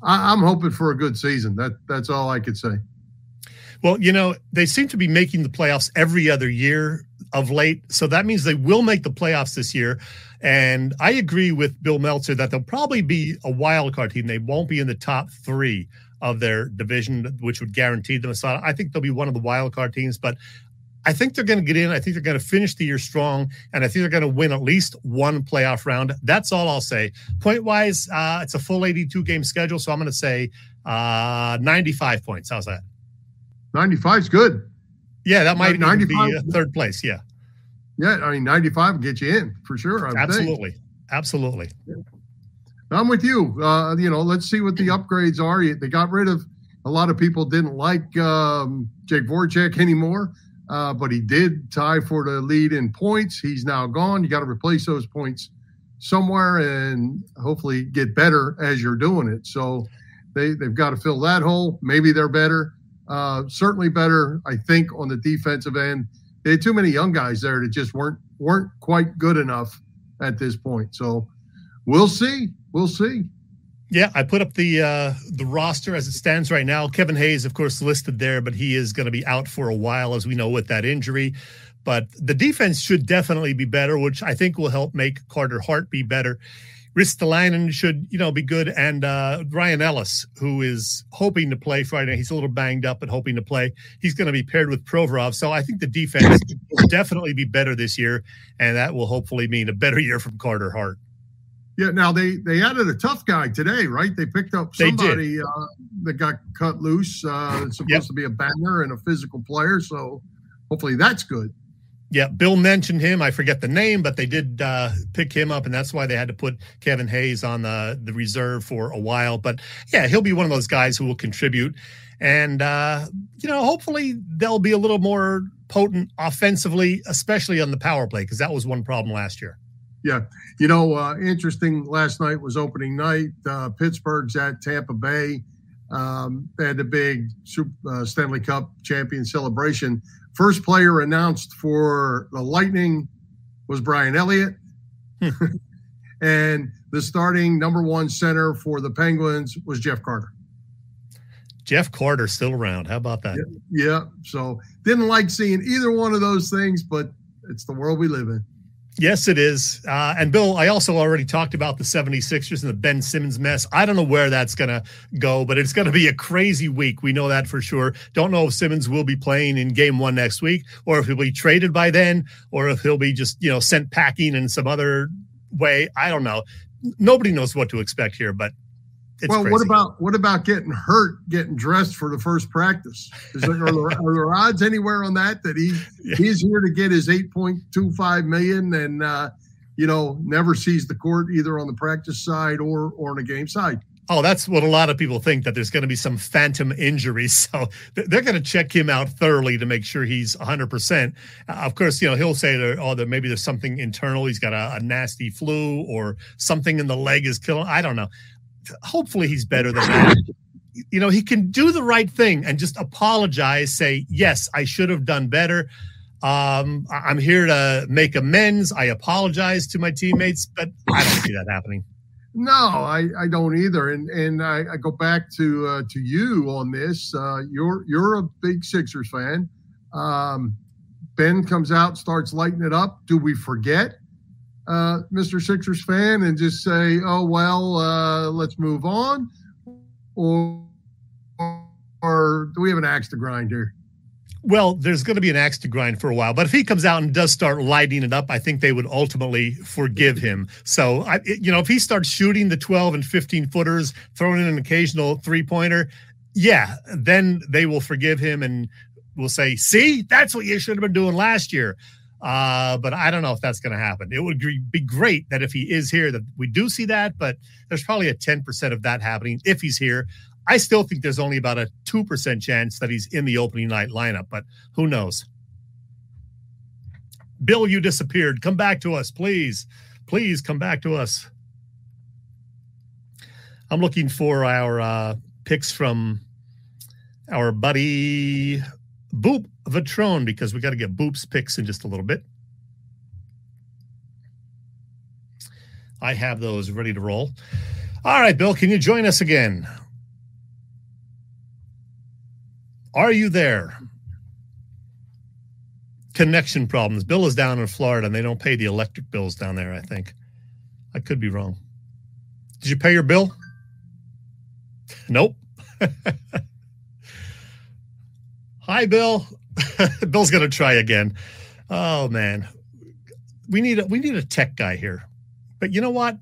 I, am hoping for a good season. That that's all I could say. Well, you know, they seem to be making the playoffs every other year of late. So that means they will make the playoffs this year. And I agree with Bill Meltzer that they'll probably be a wild card team. They won't be in the top three of their division, which would guarantee them a spot. I think they'll be one of the wild card teams, but I think they're going to get in. I think they're going to finish the year strong, and I think they're going to win at least one playoff round. That's all I'll say. Point wise, uh, it's a full 82 game schedule, so I'm going to say uh, 95 points. How's that? 95 is good. Yeah, that might 95, be third place. Yeah. Yeah, I mean, 95 will get you in for sure. Absolutely. Think. Absolutely. Yeah. I'm with you. Uh, you know, let's see what the upgrades are. They got rid of a lot of people didn't like um, Jake Voracek anymore uh, but he did tie for the lead in points. He's now gone. You got to replace those points somewhere and hopefully get better as you're doing it. So they, they've got to fill that hole. Maybe they're better. Uh, certainly better, I think, on the defensive end. They had too many young guys there that just weren't weren't quite good enough at this point. So we'll see. We'll see. Yeah, I put up the uh, the roster as it stands right now. Kevin Hayes, of course, listed there, but he is going to be out for a while, as we know, with that injury. But the defense should definitely be better, which I think will help make Carter Hart be better. Ristolainen should, you know, be good, and uh, Ryan Ellis, who is hoping to play Friday, he's a little banged up, but hoping to play. He's going to be paired with Provorov, so I think the defense will definitely be better this year, and that will hopefully mean a better year from Carter Hart. Yeah, now they they added a tough guy today, right? They picked up somebody uh, that got cut loose. Uh, it's supposed yep. to be a banger and a physical player, so hopefully that's good. Yeah, Bill mentioned him. I forget the name, but they did uh, pick him up, and that's why they had to put Kevin Hayes on the the reserve for a while. But yeah, he'll be one of those guys who will contribute, and uh, you know, hopefully they'll be a little more potent offensively, especially on the power play, because that was one problem last year. Yeah. You know, uh, interesting. Last night was opening night. Uh, Pittsburgh's at Tampa Bay. Um, they had the big Super, uh, Stanley Cup champion celebration. First player announced for the Lightning was Brian Elliott. and the starting number one center for the Penguins was Jeff Carter. Jeff Carter still around. How about that? Yeah, yeah. So didn't like seeing either one of those things, but it's the world we live in. Yes, it is. Uh, and Bill, I also already talked about the 76ers and the Ben Simmons mess. I don't know where that's going to go, but it's going to be a crazy week. We know that for sure. Don't know if Simmons will be playing in game one next week or if he'll be traded by then or if he'll be just, you know, sent packing in some other way. I don't know. Nobody knows what to expect here, but well, crazy. what about what about getting hurt, getting dressed for the first practice? Is there, are, there, are there odds anywhere on that that he Yeah. he's here to get his eight point two five million and uh, you know never sees the court either on the practice side or or on the game side? Oh, that's what a lot of people think that there's going to be some phantom injury. So they're going to check him out thoroughly to make sure he's 100%. Uh, of course, you know, he'll say that, oh, that maybe there's something internal. He's got a, a nasty flu or something in the leg is killing. I don't know. Hopefully he's better than that. You know, he can do the right thing and just apologize, say, yes, I should have done better. Um, I'm here to make amends. I apologize to my teammates, but I don't see that happening. No, I, I don't either. And and I, I go back to uh, to you on this. Uh, you're you're a big Sixers fan. Um, ben comes out, starts lighting it up. Do we forget, uh, Mr. Sixers fan, and just say, "Oh well, uh, let's move on," or or do we have an axe to grind here? Well, there's going to be an axe to grind for a while, but if he comes out and does start lighting it up, I think they would ultimately forgive him. So, I, you know, if he starts shooting the 12 and 15 footers, throwing in an occasional three pointer, yeah, then they will forgive him and will say, "See, that's what you should have been doing last year." Uh, but I don't know if that's going to happen. It would be great that if he is here, that we do see that, but there's probably a 10% of that happening if he's here. I still think there's only about a 2% chance that he's in the opening night lineup, but who knows? Bill, you disappeared. Come back to us, please. Please come back to us. I'm looking for our uh, picks from our buddy Boop Vetrone because we got to get Boop's picks in just a little bit. I have those ready to roll. All right, Bill, can you join us again? Are you there? Connection problems. Bill is down in Florida and they don't pay the electric bills down there, I think. I could be wrong. Did you pay your bill? Nope. Hi, Bill. Bill's to try again. Oh man, we need a, we need a tech guy here. But you know what?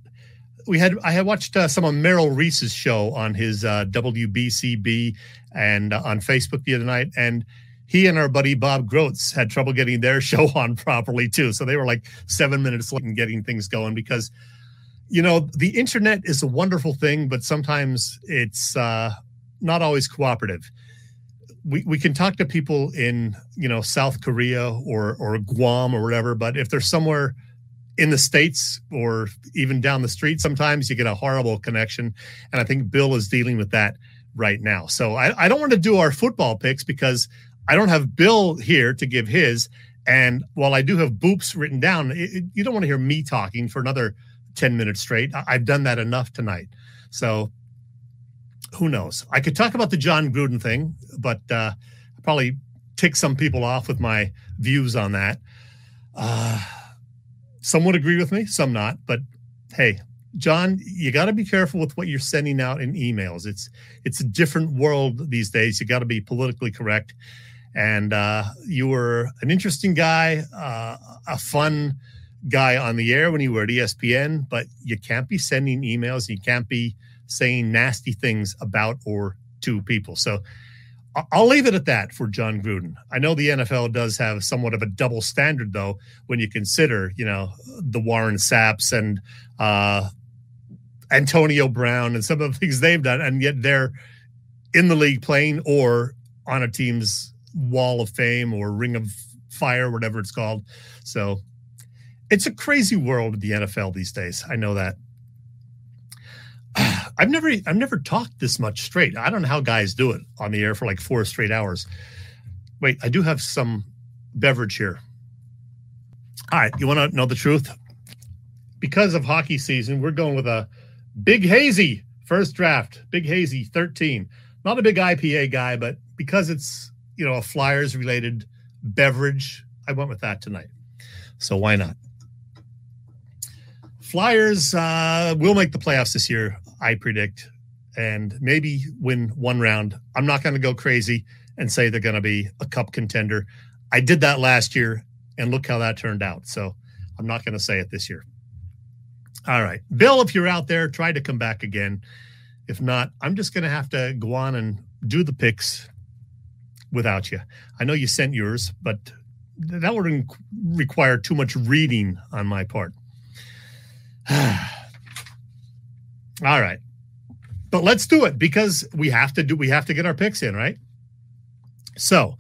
We had I had watched uh, some of Merrill Reese's show on his uh, WBCB and uh, on Facebook the other night, and he and our buddy Bob Groats had trouble getting their show on properly too. So they were like seven minutes late in getting things going because you know the internet is a wonderful thing, but sometimes it's uh, not always cooperative. We, we can talk to people in you know South Korea or or Guam or whatever, but if they're somewhere in the states or even down the street, sometimes you get a horrible connection, and I think Bill is dealing with that right now. So I, I don't want to do our football picks because I don't have Bill here to give his, and while I do have boops written down, it, it- you don't want to hear me talking for another ten minutes straight. I, I've done that enough tonight, so who knows? I could talk about the Jon Gruden thing, but uh, probably tick some people off with my views on that. Uh, some would agree with me, some not. But hey, Jon, you got to be careful with what you're sending out in emails. It's it's a different world these days. You got to be politically correct. And uh, you were an interesting guy, uh, a fun guy on the air when you were at ESPN, but you can't be sending emails. You can't be saying nasty things about or to people. So I'll leave it at that for Jon Gruden. I know the NFL does have somewhat of a double standard, though, when you consider, you know, the Warren Sapps and uh, Antonio Brown and some of the things they've done, and yet they're in the league playing or on a team's wall of fame or ring of fire, whatever it's called. So it's a crazy world, the NFL these days. I know that. I've never I've never talked this much straight. I don't know how guys do it on the air for like four straight hours. Wait, I do have some beverage here. All right, you want to know the truth? Because of hockey season, we're going with a big hazy first draft. Big hazy 13. Not a big IPA guy, but because it's, you know, a Flyers related beverage, I went with that tonight. So why not? Flyers uh, will make the playoffs this year, I predict, and maybe win one round. I'm not going to go crazy and say they're going to be a cup contender. I did that last year, and look how that turned out. So I'm not going to say it this year. All right. Bill, if you're out there, try to come back again. If not, I'm just going to have to go on and do the picks without you. I know you sent yours, but that would require too much reading on my part. All right. But let's do it because we have to do we have to get our picks in, right? So,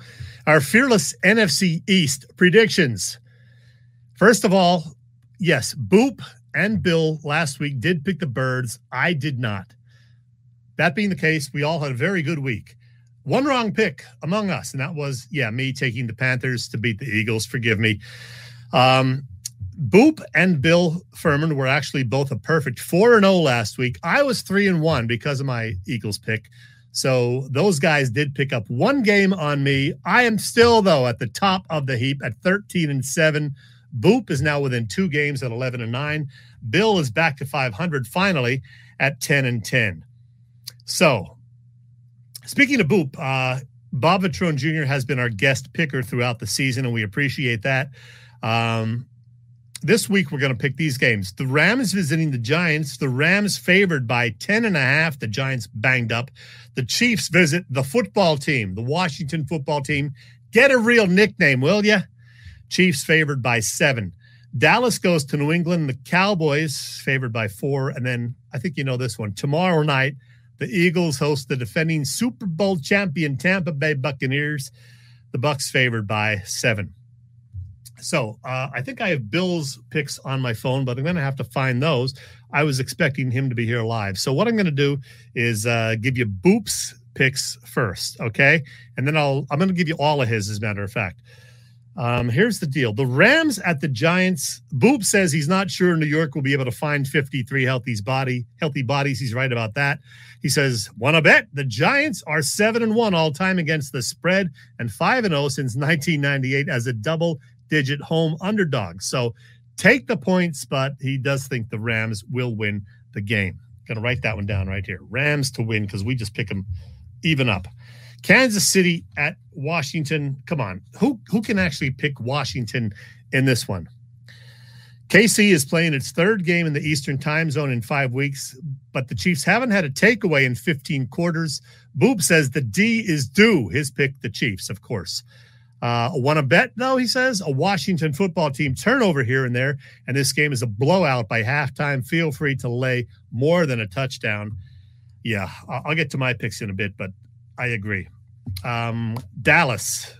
our fearless NFC East predictions. First of all, yes, Boop and Bill last week did pick the birds. I did not. That being the case, we all had a very good week. One wrong pick among us, and that was, yeah, me taking the Panthers to beat the Eagles. Forgive me. Um, Boop and Bill Furman were actually both a perfect 4 and 0 last week. I was 3 and 1 because of my Eagles pick. So those guys did pick up one game on me. I am still though at the top of the heap at 13 and 7. Boop is now within two games at 11 and 9. Bill is back to 500 finally at 10 and 10. So, speaking of Boop, uh, Bob Vetrone Jr. has been our guest picker throughout the season, and we appreciate that. Um, this week, we're going to pick these games. The Rams visiting the Giants. The Rams favored by 10 and a half. The Giants banged up. The Chiefs visit the football team, the Washington football team. Get a real nickname, will you? Chiefs favored by seven. Dallas goes to New England. The Cowboys favored by four. And then I think you know this one. Tomorrow night, the Eagles host the defending Super Bowl champion Tampa Bay Buccaneers. The Bucs favored by seven. So uh, I think I have Bill's picks on my phone, but I'm going to have to find those. I was expecting him to be here live. So what I'm going to do is uh, give you Boop's picks first, okay? And then I'll I'm going to give you all of his, as a matter of fact. Um, here's the deal: the Rams at the Giants. Boop says he's not sure New York will be able to find 53 healthy body healthy bodies. He's right about that. He says, "Want to bet the Giants are seven and one all time against the spread and five and zero since 1998 as a double-digit home underdog." So take the points, but he does think the Rams will win the game. Gonna write that one down right here: Rams to win because we just pick them even up. Kansas City at Washington. Come on, who who can actually pick Washington in this one? KC is playing its third game in the Eastern time zone in five weeks, but the Chiefs haven't had a takeaway in 15 quarters. Boop says the D is due. His pick, the Chiefs, of course. Uh, Want to bet, though, he says, a Washington football team turnover here and there, and this game is a blowout by halftime. Feel free to lay more than a touchdown. Yeah, I'll get to my picks in a bit, but I agree. Um, Dallas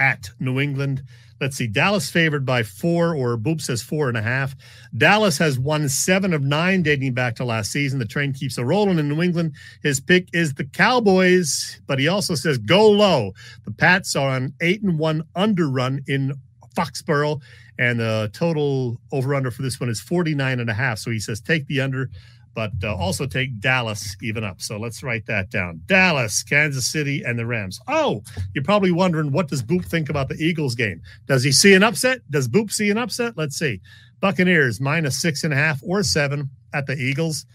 at New England. Let's see. Dallas favored by four, or Boop says four and a half. Dallas has won seven of nine dating back to last season. The train keeps a rolling in New England. His pick is the Cowboys, but he also says go low. The Pats are on eight and one under run in Foxborough, and the total over under for this one is 49 and a half. So he says take the under but uh, also take Dallas even up. So let's write that down. Dallas, Kansas City, and the Rams. Oh, you're probably wondering what does Boop think about the Eagles game? Does he see an upset? Does Boop see an upset? Let's see. Buccaneers minus six and a half or seven at the Eagles.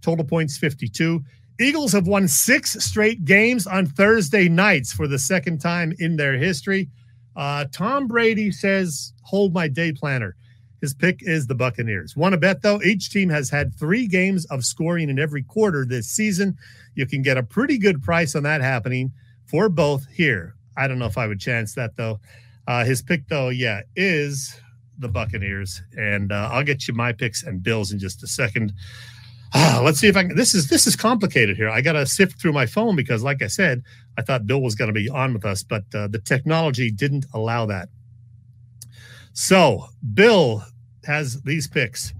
Total points 52. Eagles have won six straight games on Thursday nights for the second time in their history. Uh, Tom Brady says, hold my day planner. His pick is the Buccaneers. Want to bet though? Each team has had three games of scoring in every quarter this season. You can get a pretty good price on that happening for both here. I don't know if I would chance that though. Uh, his pick though, yeah, is the Buccaneers, and uh, I'll get you my picks and Bills in just a second. Uh, let's see if I can. This is this is complicated here. I got to sift through my phone because, like I said, I thought Bill was going to be on with us, but uh, the technology didn't allow that. So, Bill, has these picks.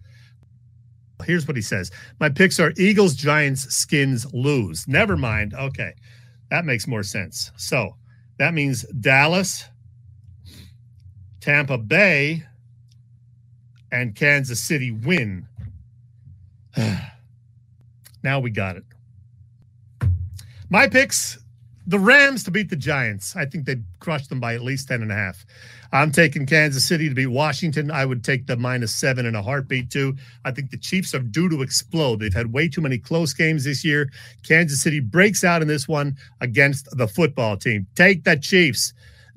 Here's what he says My picks are Eagles, Giants, Skins, lose. Never mind. Okay. That makes more sense. So that means Dallas, Tampa Bay, and Kansas City win. now we got it. My picks the Rams to beat the Giants. I think they'd crush them by at least 10 and a half. I'm taking Kansas City to beat Washington. I would take the minus seven in a heartbeat, too. I think the Chiefs are due to explode. They've had way too many close games this year. Kansas City breaks out in this one against the football team. Take the Chiefs.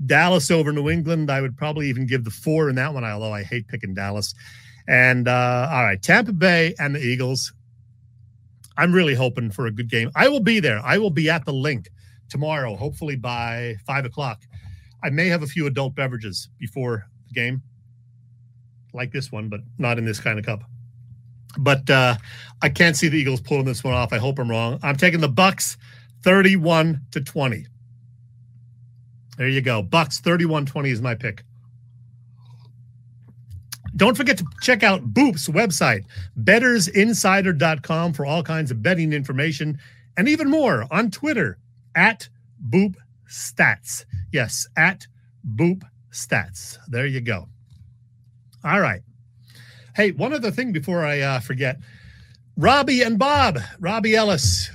Dallas over New England. I would probably even give the four in that one, although I hate picking Dallas. And uh, all right, Tampa Bay and the Eagles. I'm really hoping for a good game. I will be there. I will be at the Linc tomorrow, hopefully by five o'clock. I may have a few adult beverages before the game, like this one, but not in this kind of cup. But uh, I can't see the Eagles pulling this one off. I hope I'm wrong. I'm taking the Bucs 31 to 20. There you go. Bucs 31 20 is my pick. Don't forget to check out Boop's website, bettorsinsider.com, for all kinds of betting information and even more on Twitter at Boop Stats. Yes, at Boop Stats. There you go. All right. Hey, one other thing before I uh, forget Robbie and Bob, Robbie Ellis,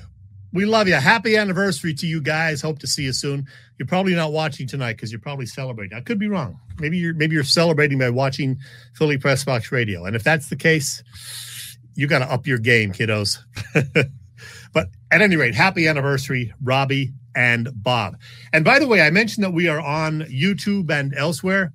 we love you. Happy anniversary to you guys. Hope to see you soon. You're probably not watching tonight because you're probably celebrating. I could be wrong. Maybe you're maybe you're celebrating by watching Philly Press Box Radio. And if that's the case, you got to up your game, kiddos. but at any rate, happy anniversary, Robbie and Bob. And by the way, I mentioned that we are on YouTube and elsewhere.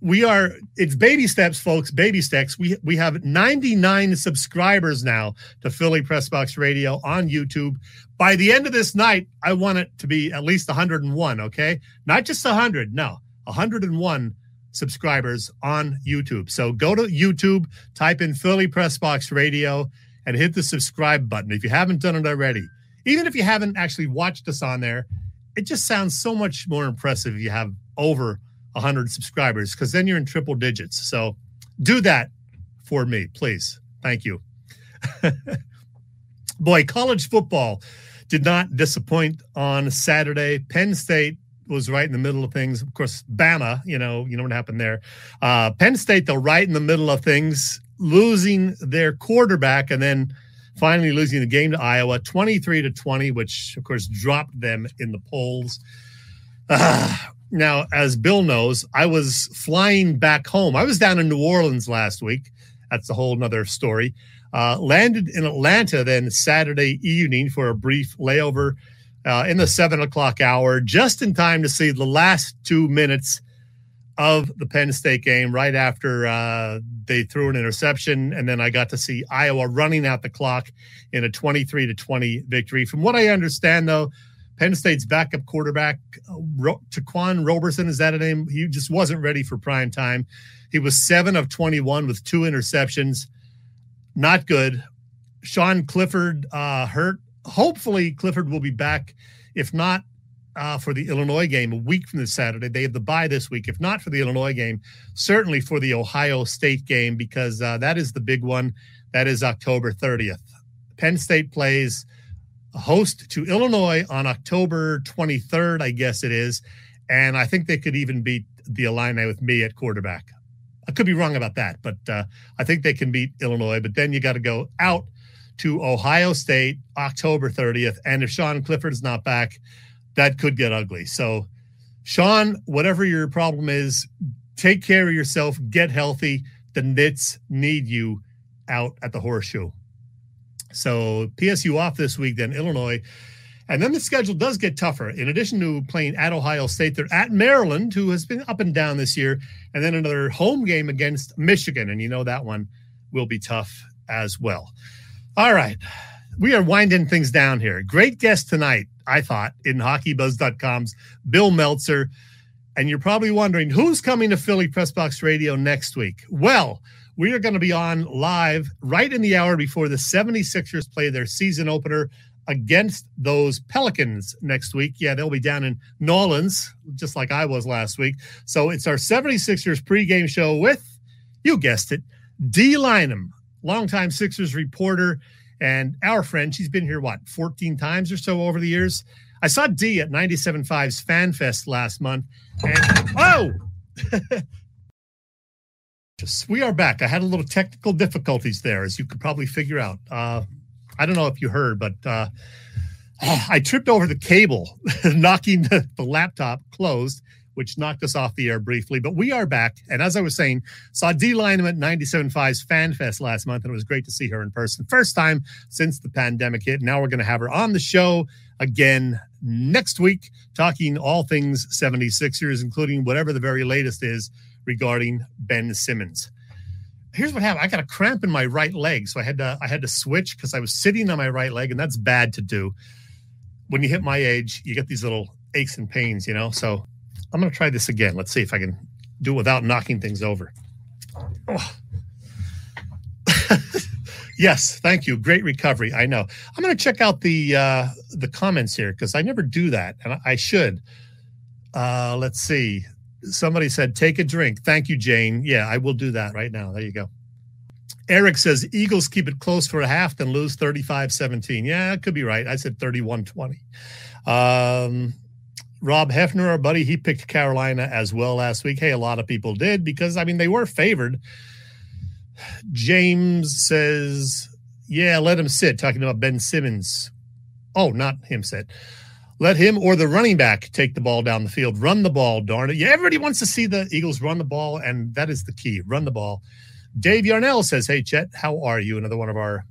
We are it's baby steps folks baby steps. We we have 99 subscribers now to philly press box radio on youtube. By the end of this night i want it to be at least 101 okay? Not just 100 no 101 subscribers on youtube. So go to youtube type in philly press box radio and hit the subscribe button if you haven't done it already even if you haven't actually watched us on there it just sounds so much more impressive if you have over 100 subscribers because then you're in triple digits. So do that for me, please. Thank you. Boy, college football did not disappoint on Saturday. Penn State was right in the middle of things. Of course, Bama, you know, you know what happened there. Uh, Penn State, though, right in the middle of things, losing their quarterback and then finally losing the game to Iowa 23 to 20, which of course dropped them in the polls. Uh, now, as Bill knows, I was flying back home. I was down in New Orleans last week. That's a whole nother story. Uh, landed in Atlanta then Saturday evening for a brief layover uh, in the seven o'clock hour, just in time to see the last two minutes of the Penn State game right after uh, they threw an interception. And then I got to see Iowa running out the clock in a 23 to 20 victory. From what I understand, though, Penn State's backup quarterback, uh, Ro- Taquan Roberson, is that a name? He just wasn't ready for prime time. He was seven of 21 with two interceptions. Not good. Sean Clifford uh, hurt. Hopefully, Clifford will be back. If not, uh, for the Illinois game a week from this Saturday. They have the bye this week. If not for the Illinois game, certainly for the Ohio State game, because uh, that is the big one. That is October 30th. Penn State plays host to Illinois on October 23rd, I guess it is. And I think they could even beat the Illini with me at quarterback. I could be wrong about that, but uh, I think they can beat Illinois. But then you got to go out to Ohio State October 30th. And if Sean Clifford's not back, that could get ugly. So, Sean, whatever your problem is, take care of yourself, get healthy. The Nits need you out at the horseshoe. So PSU off this week, then Illinois. And then the schedule does get tougher. In addition to playing at Ohio State, they're at Maryland, who has been up and down this year, and then another home game against Michigan. And you know that one will be tough as well. All right. We are winding things down here. Great guest tonight, I thought, in hockeybuzz.com's Bill Meltzer. And you're probably wondering who's coming to Philly Press Box Radio next week. Well, we are going to be on live right in the hour before the 76ers play their season opener against those Pelicans next week. Yeah, they'll be down in Nolans, just like I was last week. So it's our 76ers pregame show with, you guessed it, Dei Lynam, longtime Sixers reporter and our friend. She's been here, what, 14 times or so over the years? I saw Dei at 97.5's Fan Fest last month. And oh, we are back. I had a little technical difficulties there, as you could probably figure out. Uh, I don't know if you heard, but uh, I tripped over the cable, knocking the, the laptop closed, which knocked us off the air briefly. But we are back. And as I was saying, saw Dei at 97.5's Fan Fest last month, and it was great to see her in person. First time since the pandemic hit. Now we're going to have her on the show again next week, talking all things 76ers, including whatever the very latest is regarding Ben Simmons. Here's what happened. I got a cramp in my right leg, so I had to I had to switch because I was sitting on my right leg, and that's bad to do. When you hit my age, you get these little aches and pains, you know. So I'm going to try this again. Let's see if I can do it without knocking things over. Oh. yes, thank you. Great recovery. I know. I'm going to check out the uh, the comments here because I never do that, and I should. Uh, let's see. Somebody said, take a drink. Thank you, Jane. Yeah, I will do that right now. There you go. Eric says, Eagles keep it close for a half, then lose 35 17. Yeah, it could be right. I said 31 20. Um, Rob Hefner, our buddy, he picked Carolina as well last week. Hey, a lot of people did because, I mean, they were favored. James says, yeah, let him sit, talking about Ben Simmons. Oh, not him sit. Let him or the running back take the ball down the field. Run the ball, darn it. Yeah, everybody wants to see the Eagles run the ball, and that is the key. Run the ball. Dave Yarnell says, Hey, Chet, how are you? Another one of our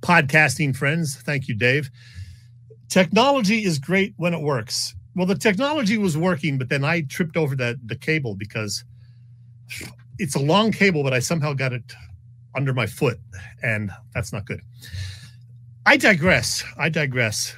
podcasting friends. Thank you, Dave. Technology is great when it works. Well, the technology was working, but then I tripped over the, the cable because it's a long cable, but I somehow got it under my foot, and that's not good. I digress. I digress.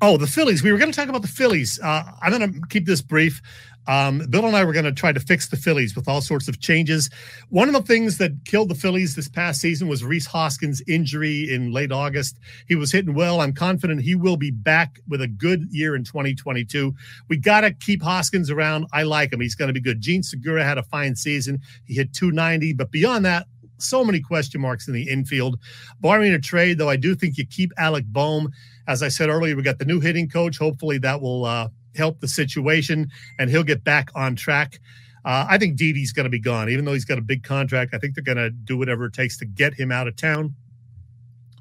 Oh, the Phillies. We were going to talk about the Phillies. Uh, I'm going to keep this brief. Um, Bill and I were going to try to fix the Phillies with all sorts of changes. One of the things that killed the Phillies this past season was Rhys Hoskins' injury in late August. He was hitting well. I'm confident he will be back with a good year in 2022. We got to keep Hoskins around. I like him. He's going to be good. Jean Segura had a fine season. He hit 290, but beyond that, so many question marks in the infield. Barring a trade, though, I do think you keep Alec Bohm. As I said earlier, we got the new hitting coach. Hopefully, that will uh, help the situation and he'll get back on track. Uh, I think Didi's going to be gone, even though he's got a big contract. I think they're going to do whatever it takes to get him out of town.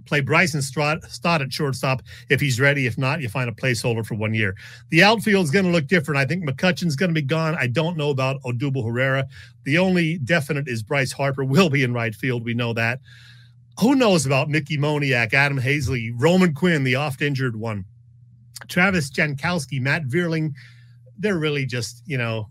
Play Bryson Stott, Stott at shortstop if he's ready. If not, you find a placeholder for one year. The outfield is going to look different. I think McCutchen's going to be gone. I don't know about Odubel Herrera. The only definite is Bryce Harper will be in right field. We know that. Who knows about Mickey Moniak, Adam Haseley, Roman Quinn, the oft injured one, Travis Jankowski, Matt Vierling. They're really just, you know,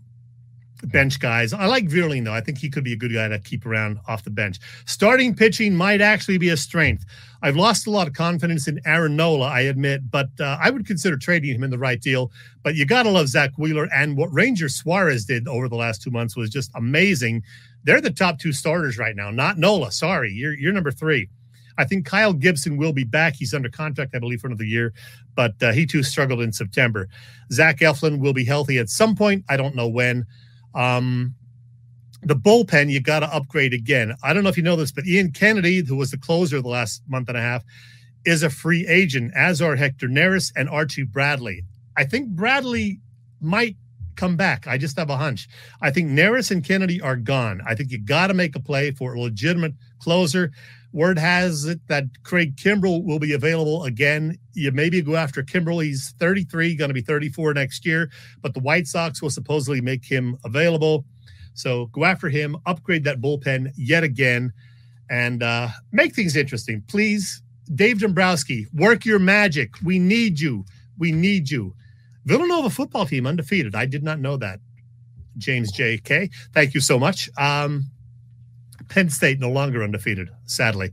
bench guys. I like Vierling, though. I think he could be a good guy to keep around off the bench. Starting pitching might actually be a strength. I've lost a lot of confidence in Aaron Nola, I admit, but uh, I would consider trading him in the right deal. But you got to love Zack Wheeler. And what Ranger Suarez did over the last two months was just amazing. They're the top two starters right now, not Nola. Sorry, you're, you're number three. I think Kyle Gibson will be back. He's under contract, I believe, for another year, but uh, he too struggled in September. Zach Eflin will be healthy at some point. I don't know when. Um, the bullpen, you got to upgrade again. I don't know if you know this, but Ian Kennedy, who was the closer the last month and a half, is a free agent, as are Hector Neris and Archie Bradley. I think Bradley might come back. I just have a hunch. I think Neris and Kennedy are gone. I think you got to make a play for a legitimate closer. Word has it that Craig Kimbrel will be available again. You maybe go after Kimbrel. He's 33, going to be 34 next year, but the White Sox will supposedly make him available. So go after him, upgrade that bullpen yet again, and uh, make things interesting. Please, Dave Dombrowski, work your magic. We need you. We need you. Villanova football team undefeated. I did not know that. James J.K. Thank you so much. Um, Penn State no longer undefeated, sadly.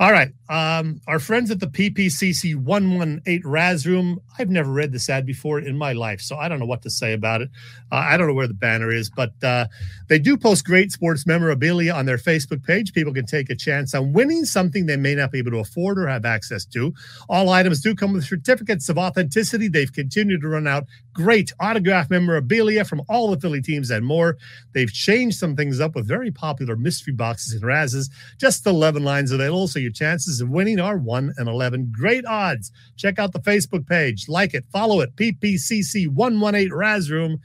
All right. Um, our friends at the PPCC 118 Raz Room, I've never read this ad before in my life, so I don't know what to say about it. Uh, I don't know where the banner is, but uh, they do post great sports memorabilia on their Facebook page. People can take a chance on winning something they may not be able to afford or have access to. All items do come with certificates of authenticity. They've continued to run out great autograph memorabilia from all the Philly teams and more. They've changed some things up with very popular mystery boxes and Razes. Just 11 lines available, so your chances of winning are 1 and 11. Great odds. Check out the Facebook page, like it, follow it, PPCC 118 Raz Room,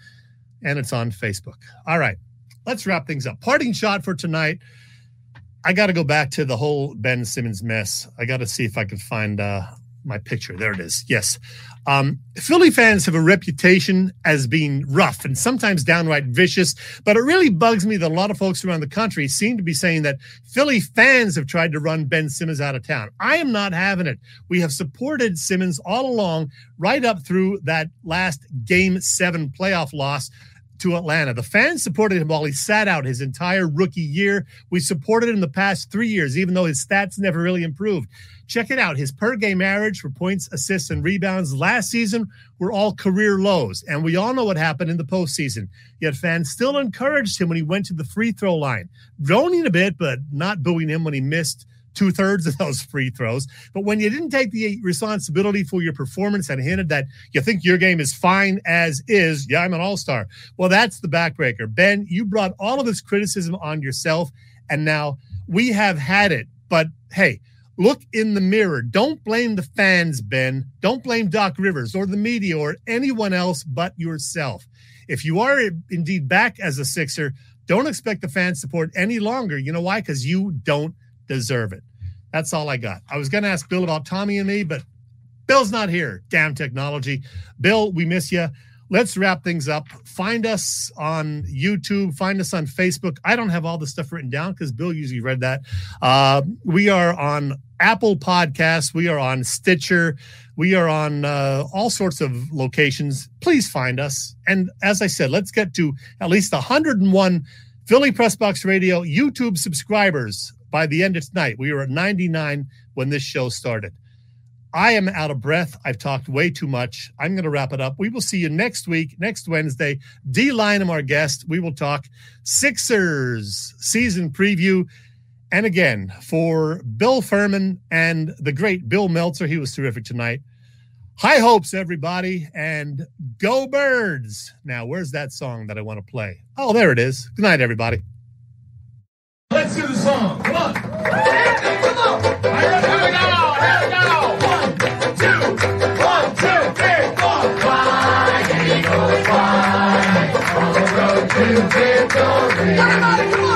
and it's on Facebook. All right, let's wrap things up. Parting shot for tonight. I got to go back to the whole Ben Simmons mess. I got to see if I can find uh, my picture. There it is. Yes. Um, Philly fans have a reputation as being rough and sometimes downright vicious, but it really bugs me that a lot of folks around the country seem to be saying that Philly fans have tried to run Ben Simmons out of town. I am not having it. We have supported Simmons all along, right up through that last game seven playoff loss to Atlanta. The fans supported him while he sat out his entire rookie year. We supported him the past three years, even though his stats never really improved. Check it out. His per game average for points, assists, and rebounds last season were all career lows. And we all know what happened in the postseason. Yet fans still encouraged him when he went to the free throw line, droning a bit, but not booing him when he missed two thirds of those free throws. But when you didn't take the responsibility for your performance and hinted that you think your game is fine as is, yeah, I'm an all star. Well, that's the backbreaker. Ben, you brought all of this criticism on yourself, and now we have had it. But hey, look in the mirror. Don't blame the fans, Ben. Don't blame Doc Rivers or the media or anyone else but yourself. If you are indeed back as a Sixer, don't expect the fan support any longer. You know why? Because you don't deserve it. That's all I got. I was going to ask Bill about Tommy and me, but Bill's not here. Damn technology. Bill, we miss you. Let's wrap things up. Find us on YouTube. Find us on Facebook. I don't have all the stuff written down because Bill usually read that. Uh, we are on Apple Podcasts. We are on Stitcher. We are on uh, all sorts of locations. Please find us. And as I said, let's get to at least 101 Philly Press Box Radio YouTube subscribers by the end of tonight, we were at 99 when this show started. I am out of breath. I've talked way too much. I'm going to wrap it up. We will see you next week, next Wednesday. Dei Lynam, our guest. We will talk Sixers season preview. And again, for Bill Furman and the great Bill Meltzer, he was terrific tonight. High hopes, everybody, and go birds. Now, where's that song that I want to play? Oh, there it is. Good night, everybody. Let's do the song. Come on. Come on. To victory.